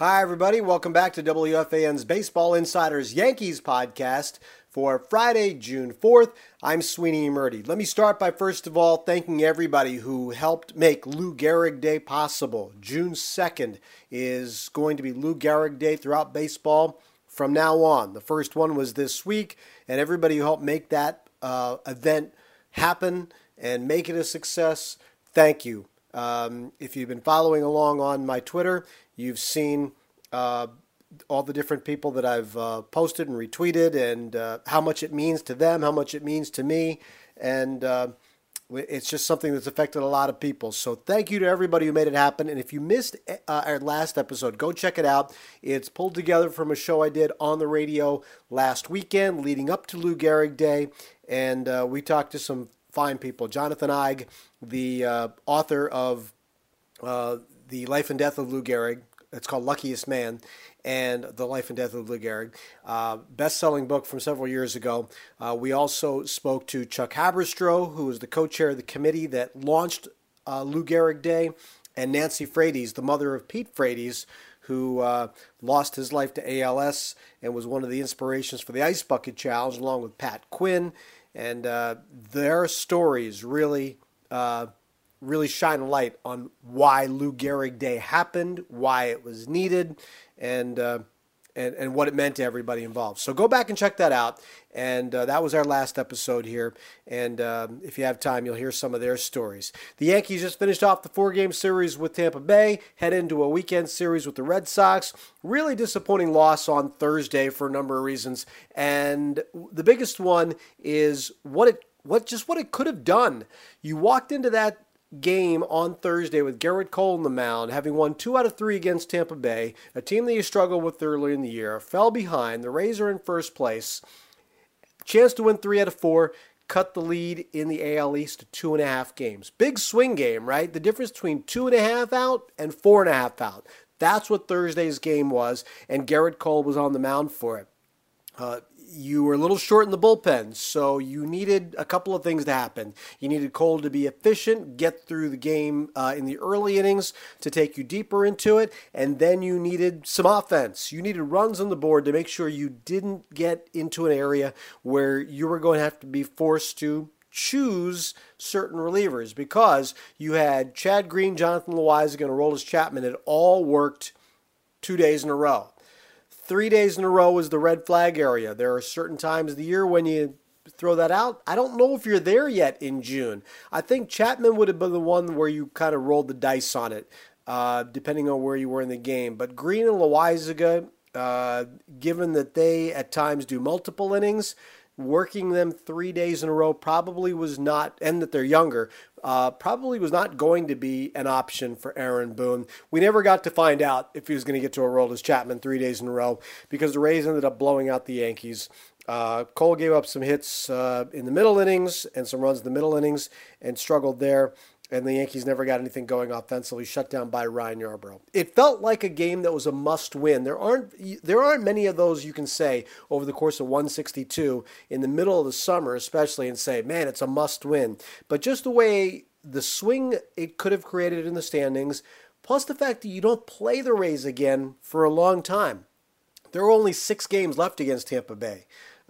Hi, everybody. Welcome back to WFAN's Baseball Insiders Yankees podcast for Friday, June 4th. I'm Sweeney Murti. Let me start by first of all thanking everybody who helped make Lou Gehrig Day possible. June 2nd is going to be Lou Gehrig Day throughout baseball from now on. The first one was this week, and everybody who helped make that uh, event happen and make it a success, thank you. Um, if you've been following along on my Twitter, you've seen uh, all the different people that I've uh, posted and retweeted, and uh, how much it means to them, how much it means to me, and uh, it's just something that's affected a lot of people. So thank you to everybody who made it happen. And if you missed uh, our last episode, go check it out. It's pulled together from a show I did on the radio last weekend, leading up to Lou Gehrig Day, and uh, we talked to some fine people. Jonathan Eig, the uh, author of uh, The Life and Death of Lou Gehrig. It's called Luckiest Man, and The Life and Death of Lou Gehrig, uh, best-selling book from several years ago. Uh, we also spoke to Chuck Haberstroh, who is the co-chair of the committee that launched uh, Lou Gehrig Day, and Nancy Frates, the mother of Pete Frates, who uh, lost his life to ALS and was one of the inspirations for the Ice Bucket Challenge, along with Pat Quinn and uh, their stories really uh, really shine a light on why Lou Gehrig Day happened, why it was needed, and uh, and, and what it meant to everybody involved. So go back and check that out. And uh, that was our last episode here. And um, if you have time, you'll hear some of their stories. The Yankees just finished off the four game series with Tampa Bay, head into a weekend series with the Red Sox. Really disappointing loss on Thursday for a number of reasons. And the biggest one is what it what just what it could have done. You walked into that game on Thursday with Gerrit Cole on the mound, having won two out of three against Tampa Bay, a team that he struggled with earlier in the year, fell behind. The Rays are in first place. Chance to win three out of four, cut the lead in the AL East to two and a half games. Big swing game, right? The difference between two and a half out and four and a half out. That's what Thursday's game was, and Gerrit Cole was on the mound for it. Uh, you were a little short in the bullpen, so you needed a couple of things to happen. You needed Cole to be efficient, get through the game uh, in the early innings to take you deeper into it, and then you needed some offense. You needed runs on the board to make sure you didn't get into an area where you were going to have to be forced to choose certain relievers because you had Chad Green, Jonathan Loáisiga, and Aroldis Chapman It all worked two days in a row three days in a row is the red flag area. There are certain times of the year when you throw that out. I don't know if you're there yet in June. I think Chapman would have been the one where you kind of rolled the dice on it, uh, depending on where you were in the game. But Green and Loáisiga, uh, given that they at times do multiple innings, working them three days in a row probably was not, and that they're younger, uh, probably was not going to be an option for Aaron Boone. We never got to find out if he was going to get to a role as Chapman three days in a row because the Rays ended up blowing out the Yankees. Uh, Cole gave up some hits uh, in the middle innings and some runs in the middle innings and struggled there. And the Yankees never got anything going offensively, shut down by Ryan Yarbrough. It felt like a game that was a must-win. There aren't there aren't many of those you can say over the course of 162 in the middle of the summer, especially, and say, man, it's a must-win. But just the way the swing it could have created in the standings, plus the fact that you don't play the Rays again for a long time. There are only six games left against Tampa Bay.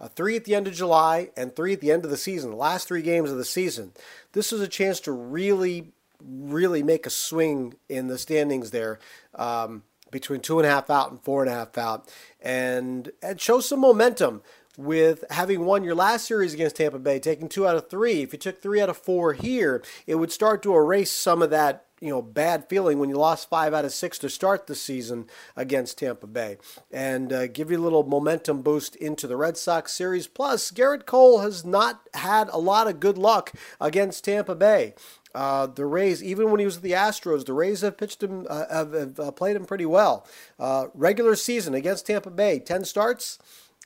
Three at the end of July and three at the end of the season, the last three games of the season. This is a chance to really, really make a swing in the standings there um, between two and a half out and four and a half out and, and show some momentum with having won your last series against Tampa Bay, taking two out of three. If you took three out of four here, it would start to erase some of that you know bad feeling when you lost five out of six to start the season against Tampa Bay, and uh, give you a little momentum boost into the Red Sox series. Plus, Gerrit Cole has not had a lot of good luck against Tampa Bay. Uh, the Rays, even when he was with the Astros, the Rays have pitched him, uh, have, have uh, played him pretty well. Uh, regular season against Tampa Bay, ten starts.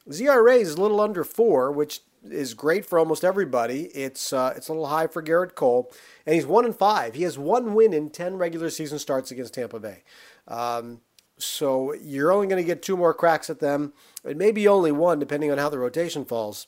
ZRA is a little under four, which is great for almost everybody. It's uh, it's a little high for Gerrit Cole, and he's one in five. He has one win in ten regular season starts against Tampa Bay. Um, so you're only going to get two more cracks at them, and maybe only one, depending on how the rotation falls.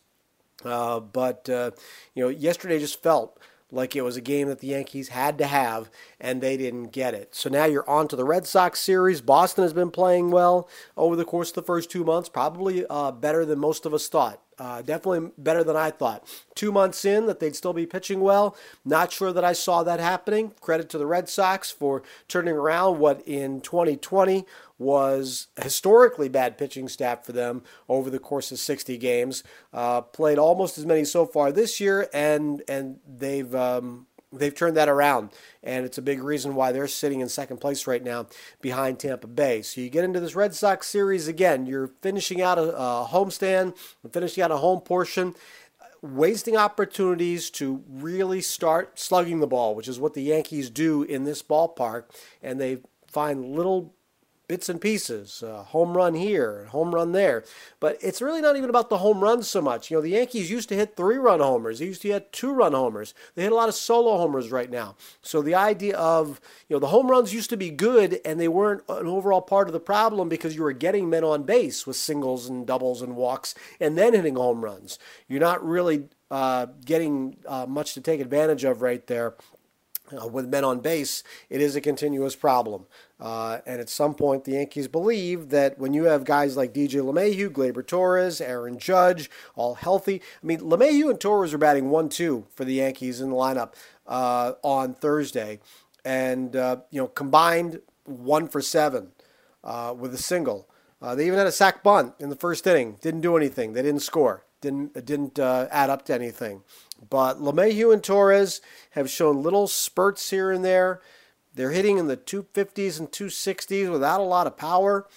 Uh, but uh, you know, yesterday just felt like it was a game that the Yankees had to have, and they didn't get it. So now you're on to the Red Sox series. Boston has been playing well over the course of the first two months, probably uh, better than most of us thought. Uh, definitely better than I thought. Two months in, that they'd still be pitching well. Not sure that I saw that happening. Credit to the Red Sox for turning around what in 2020 was historically bad pitching staff for them over the course of 60 games. Uh, played almost as many so far this year, and and they've um, they've turned that around, and it's a big reason why they're sitting in second place right now behind Tampa Bay. So you get into this Red Sox series again. You're finishing out a, a homestand, finishing out a home portion wasting opportunities to really start slugging the ball, which is what the Yankees do in this ballpark, and they find little bits and pieces, uh, home run here, home run there. But it's really not even about the home runs so much. You know, the Yankees used to hit three run homers. They used to hit two run homers. They hit a lot of solo homers right now. So the idea of, you know, the home runs used to be good and they weren't an overall part of the problem because you were getting men on base with singles and doubles and walks and then hitting home runs. You're not really uh, getting uh, much to take advantage of right there uh, with men on base, it is a continuous problem. Uh, and at some point, the Yankees believe that when you have guys like DJ LeMahieu, Gleyber Torres, Aaron Judge, all healthy. I mean, LeMahieu and Torres are batting 1 2 for the Yankees in the lineup uh, on Thursday. And, uh, you know, combined one for seven uh, with a single. Uh, they even had a sac bunt in the first inning. Didn't do anything. They didn't score. Didn't didn't add up to anything. But LeMahieu and Torres have shown little spurts here and there. They're hitting in the 250s and 260s without a lot of power.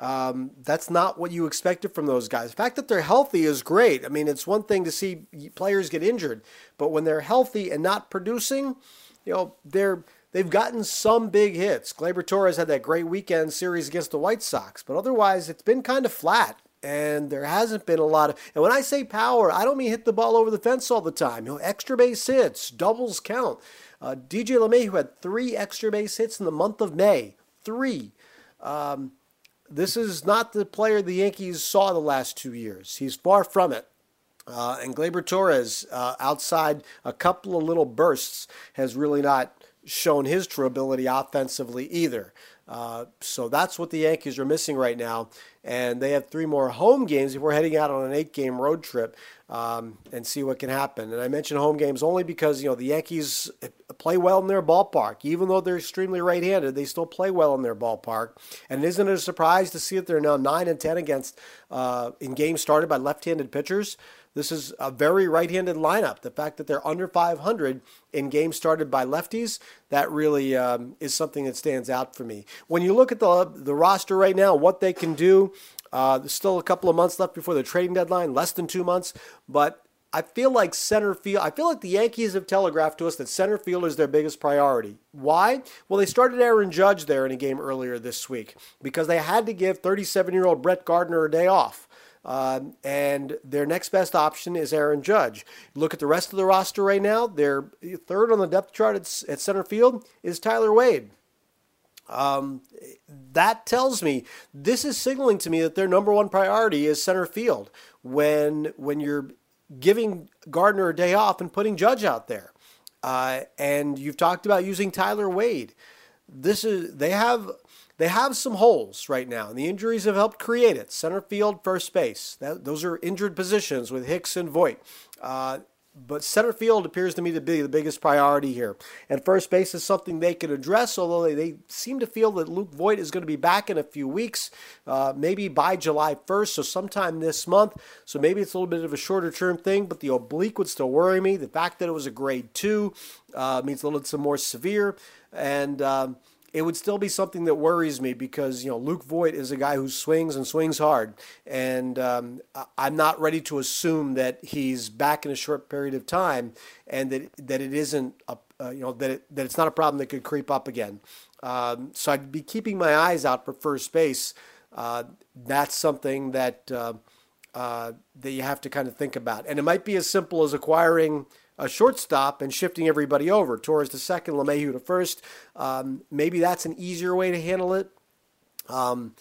Um, that's not what you expected from those guys. The fact that they're healthy is great. I mean, it's one thing to see players get injured, but when they're healthy and not producing, you know, they're they've gotten some big hits. Gleyber Torres had that great weekend series against the White Sox, but otherwise it's been kind of flat and there hasn't been a lot of and when i say power i don't mean hit the ball over the fence all the time. You know extra base hits doubles count. Uh, dj LeMahieu who had three extra base hits in the month of may three. Um, this is not the player the yankees saw the last two years. He's far from it. Uh, and Gleyber Torres, uh, outside a couple of little bursts, has really not shown his true ability offensively either. Uh, so that's what the Yankees are missing right now. And they have three more home games before heading out on an eight game road trip um, and see what can happen. And I mention home games only because, you know, the Yankees play well in their ballpark. Even though they're extremely right handed, they still play well in their ballpark. And isn't it a surprise to see that they're now 9 and 10 against uh, in games started by left handed pitchers? This is a very right handed lineup. The fact that they're under 500 in games started by lefties, that really um, is something that stands out for me. When you look at the, the roster right now, what they can do, uh, there's still a couple of months left before the trading deadline, less than two months, but I feel like center field, I feel like the Yankees have telegraphed to us that center field is their biggest priority. Why? Well, they started Aaron Judge there in a game earlier this week because they had to give 37 year old Brett Gardner a day off. Um, and their next best option is Aaron Judge. Look at the rest of the roster right now. Their third on the depth chart at, at center field is Tyler Wade. Um, that tells me this is signaling to me that their number one priority is center field when when you're giving Gardner a day off and putting Judge out there. Uh, and you've talked about using Tyler Wade. This is they have they have some holes right now, and the injuries have helped create it. Center field, first base. That, those are injured positions with Hicks and Voit. Uh, but center field appears to me to be the biggest priority here. And first base is something they can address, although they, they seem to feel that Luke Voit is going to be back in a few weeks, uh, maybe by July 1st, so sometime this month. So maybe it's a little bit of a shorter term thing, but the oblique would still worry me. The fact that it was a grade two uh, means a little bit more severe. And. Um, it would still be something that worries me because you know Luke Voit is a guy who swings and swings hard, and um, I'm not ready to assume that he's back in a short period of time, and that that it isn't a uh, you know that it, that it's not a problem that could creep up again. Um, so I'd be keeping my eyes out for first base. Uh, that's something that uh, uh that you have to kind of think about, and it might be as simple as acquiring a shortstop and shifting everybody over. Torres to second, LeMahieu to first. Um, maybe that's an easier way to handle it. Um,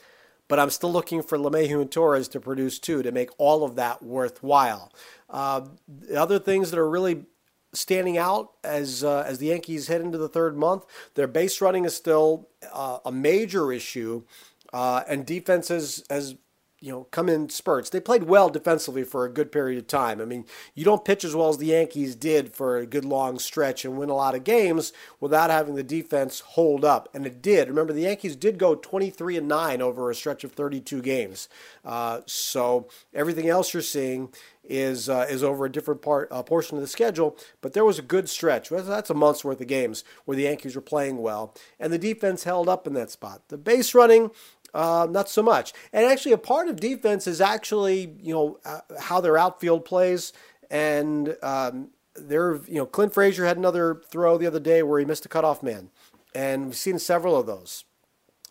but I'm still looking for LeMahieu and Torres to produce too to make all of that worthwhile. Uh, the other things that are really standing out as uh, as the Yankees head into the third month, their base running is still uh, a major issue, uh, and defense has, has you know, come in spurts. They played well defensively for a good period of time. I mean, you don't pitch as well as the Yankees did for a good long stretch and win a lot of games without having the defense hold up, and it did. Remember, the Yankees did go 23 and nine over a stretch of 32 games. Uh, so everything else you're seeing is uh, is over a different part uh, portion of the schedule. But there was a good stretch. That's a month's worth of games where the Yankees were playing well, and the defense held up in that spot. The base running uh, not so much. And actually, a part of defense is actually you know uh, how their outfield plays. And um, there, you know, Clint Frazier had another throw the other day where he missed a cutoff man, and we've seen several of those.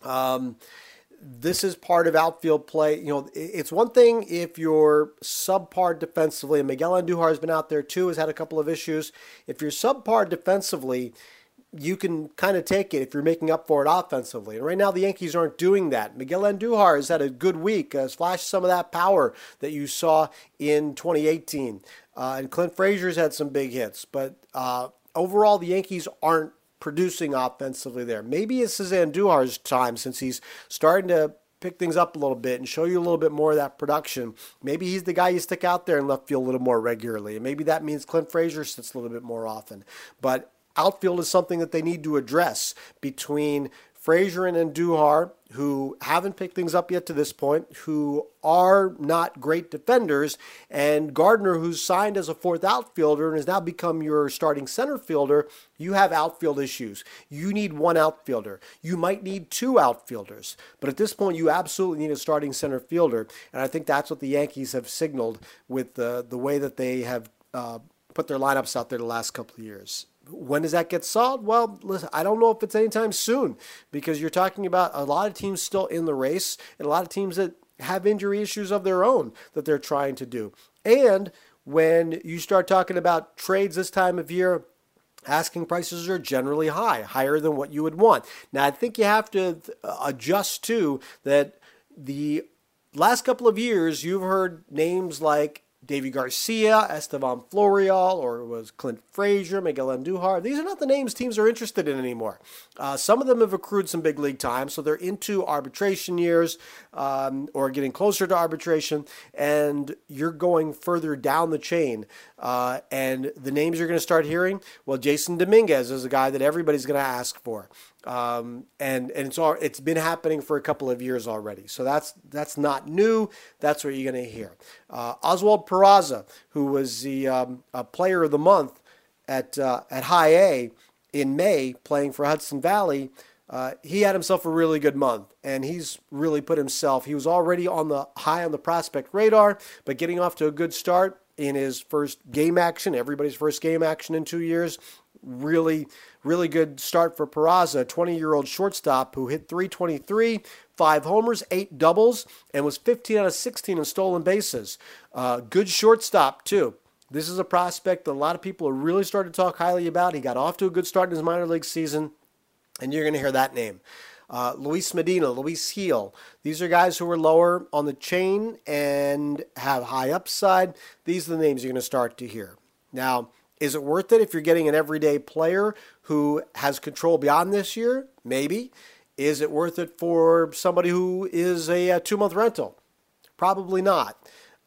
Um, this is part of outfield play. You know, it's one thing if you're subpar defensively, and Miguel Andujar has been out there too, has had a couple of issues. If you're subpar defensively, you can kind of take it if you're making up for it offensively. And right now, the Yankees aren't doing that. Miguel Andujar has had a good week, has flashed some of that power that you saw in 2018. Uh, and Clint Frazier's had some big hits. But uh, overall, the Yankees aren't producing offensively there. Maybe it's Andujar's time since he's starting to pick things up a little bit and show you a little bit more of that production. Maybe he's the guy you stick out there in left field a little more regularly. And maybe that means Clint Frazier sits a little bit more often. But outfield is something that they need to address between Frazier and Andujar, who haven't picked things up yet to this point, who are not great defenders, and Gardner, who's signed as a fourth outfielder and has now become your starting center fielder, you have outfield issues. You need one outfielder. You might need two outfielders. But at this point, you absolutely need a starting center fielder. And I think that's what the Yankees have signaled with the, the way that they have uh, put their lineups out there the last couple of years when does that get solved? Well, listen, I don't know if it's anytime soon because you're talking about a lot of teams still in the race and a lot of teams that have injury issues of their own that they're trying to do. And when you start talking about trades this time of year, asking prices are generally high, higher than what you would want. Now, I think you have to uh, adjust to that the last couple of years, you've heard names like Deivi Garcia, Estevan Florial, or was Clint Frazier, Miguel Andujar. These are not the names teams are interested in anymore. Uh, some of them have accrued some big league time, so they're into arbitration years um, or getting closer to arbitration, and you're going further down the chain. Uh, and the names you're going to start hearing, well, Jasson Dominguez is a guy that everybody's going to ask for. Um, and and it's all, it's been happening for a couple of years already. So that's that's not new. That's what you're going to hear. Uh, Oswald Peraza, who was the um, player of the month at uh, at High A in May, playing for Hudson Valley. Uh, he had himself a really good month, and he's really put himself. He was already on the high on the prospect radar, but getting off to a good start in his first game action, everybody's first game action in two years, really, really good start for Peraza, 20 year old shortstop who hit 323, five homers, eight doubles, and was 15 out of 16 in stolen bases. Uh, good shortstop, too. This is a prospect that a lot of people are really starting to talk highly about. He got off to a good start in his minor league season, and you're going to hear that name. Uh, Luis Medina, Luis Gil. These are guys who are lower on the chain and have high upside. These are the names you're going to start to hear. Now, is it worth it if you're getting an everyday player who has control beyond this year? Maybe. Is it worth it for somebody who is a, a two month rental? Probably not.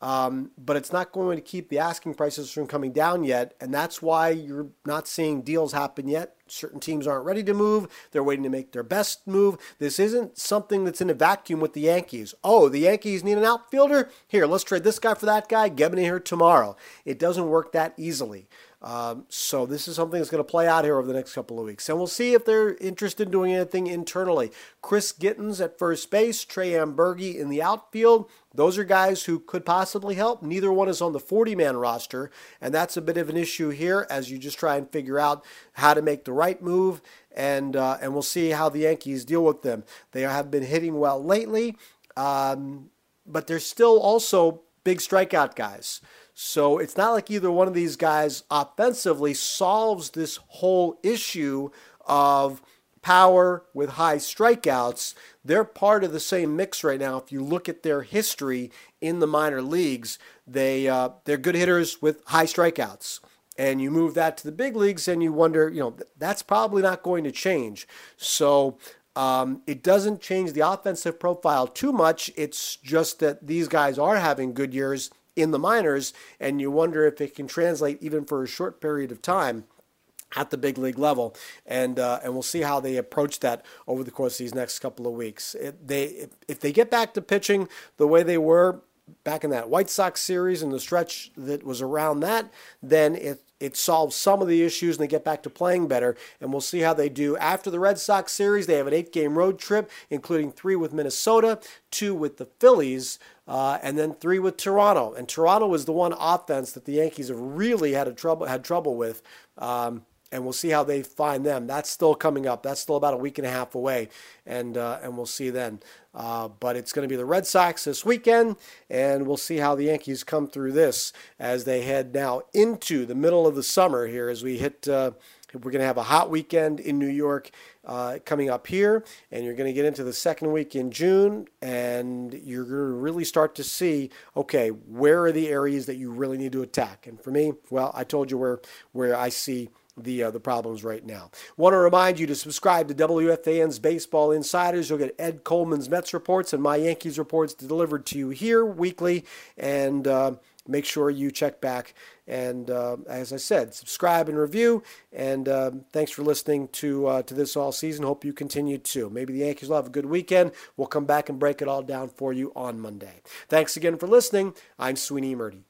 Um, but it's not going to keep the asking prices from coming down yet, and that's why you're not seeing deals happen yet. Certain teams aren't ready to move. They're waiting to make their best move. This isn't something that's in a vacuum with the Yankees. Oh, the Yankees need an outfielder? Here, let's trade this guy for that guy. Get him in here tomorrow. It doesn't work that easily. Um, so this is something that's going to play out here over the next couple of weeks, and we'll see if they're interested in doing anything internally. Chris Gittens at first base, Trey Amburgey in the outfield. Those are guys who could possibly help. Neither one is on the 40-man roster, and that's a bit of an issue here as you just try and figure out how to make the right move, and uh, and we'll see how the Yankees deal with them. They have been hitting well lately, um, but they're still also big strikeout guys. So it's not like either one of these guys offensively solves this whole issue of power with high strikeouts. They're part of the same mix right now. If you look at their history in the minor leagues, they uh, they're good hitters with high strikeouts. And you move that to the big leagues, and you wonder, you know, that's probably not going to change. So um, it doesn't change the offensive profile too much. It's just that these guys are having good years in the minors, and you wonder if it can translate even for a short period of time at the big league level, and uh, and we'll see how they approach that over the course of these next couple of weeks. It, they if, if they get back to pitching the way they were back in that White Sox series and the stretch that was around that, then it it solves some of the issues and they get back to playing better. And we'll see how they do after the Red Sox series. They have an eight game road trip, including three with Minnesota, two with the Phillies, uh, and then three with Toronto. And Toronto was the one offense that the Yankees have really had a trouble had trouble with. Um, and we'll see how they find them. That's still coming up. That's still about a week and a half away, and uh, and we'll see then. Uh, but it's going to be the Red Sox this weekend, and we'll see how the Yankees come through this as they head now into the middle of the summer here as we hit. Uh, we're going to have a hot weekend in New York uh, coming up here, and you're going to get into the second week in June, and you're going to really start to see, okay, where are the areas that you really need to attack? And for me, well, I told you where where I see the uh, the problems right now. Want to remind you to subscribe to WFAN's Baseball Insiders. You'll get Ed Coleman's Mets reports and my Yankees reports delivered to you here weekly, and uh, make sure you check back. And uh, as I said, subscribe and review. And uh, thanks for listening to uh, to this all season. Hope you continue to. Maybe the Yankees will have a good weekend. We'll come back and break it all down for you on Monday. Thanks again for listening. I'm Sweeney Murti.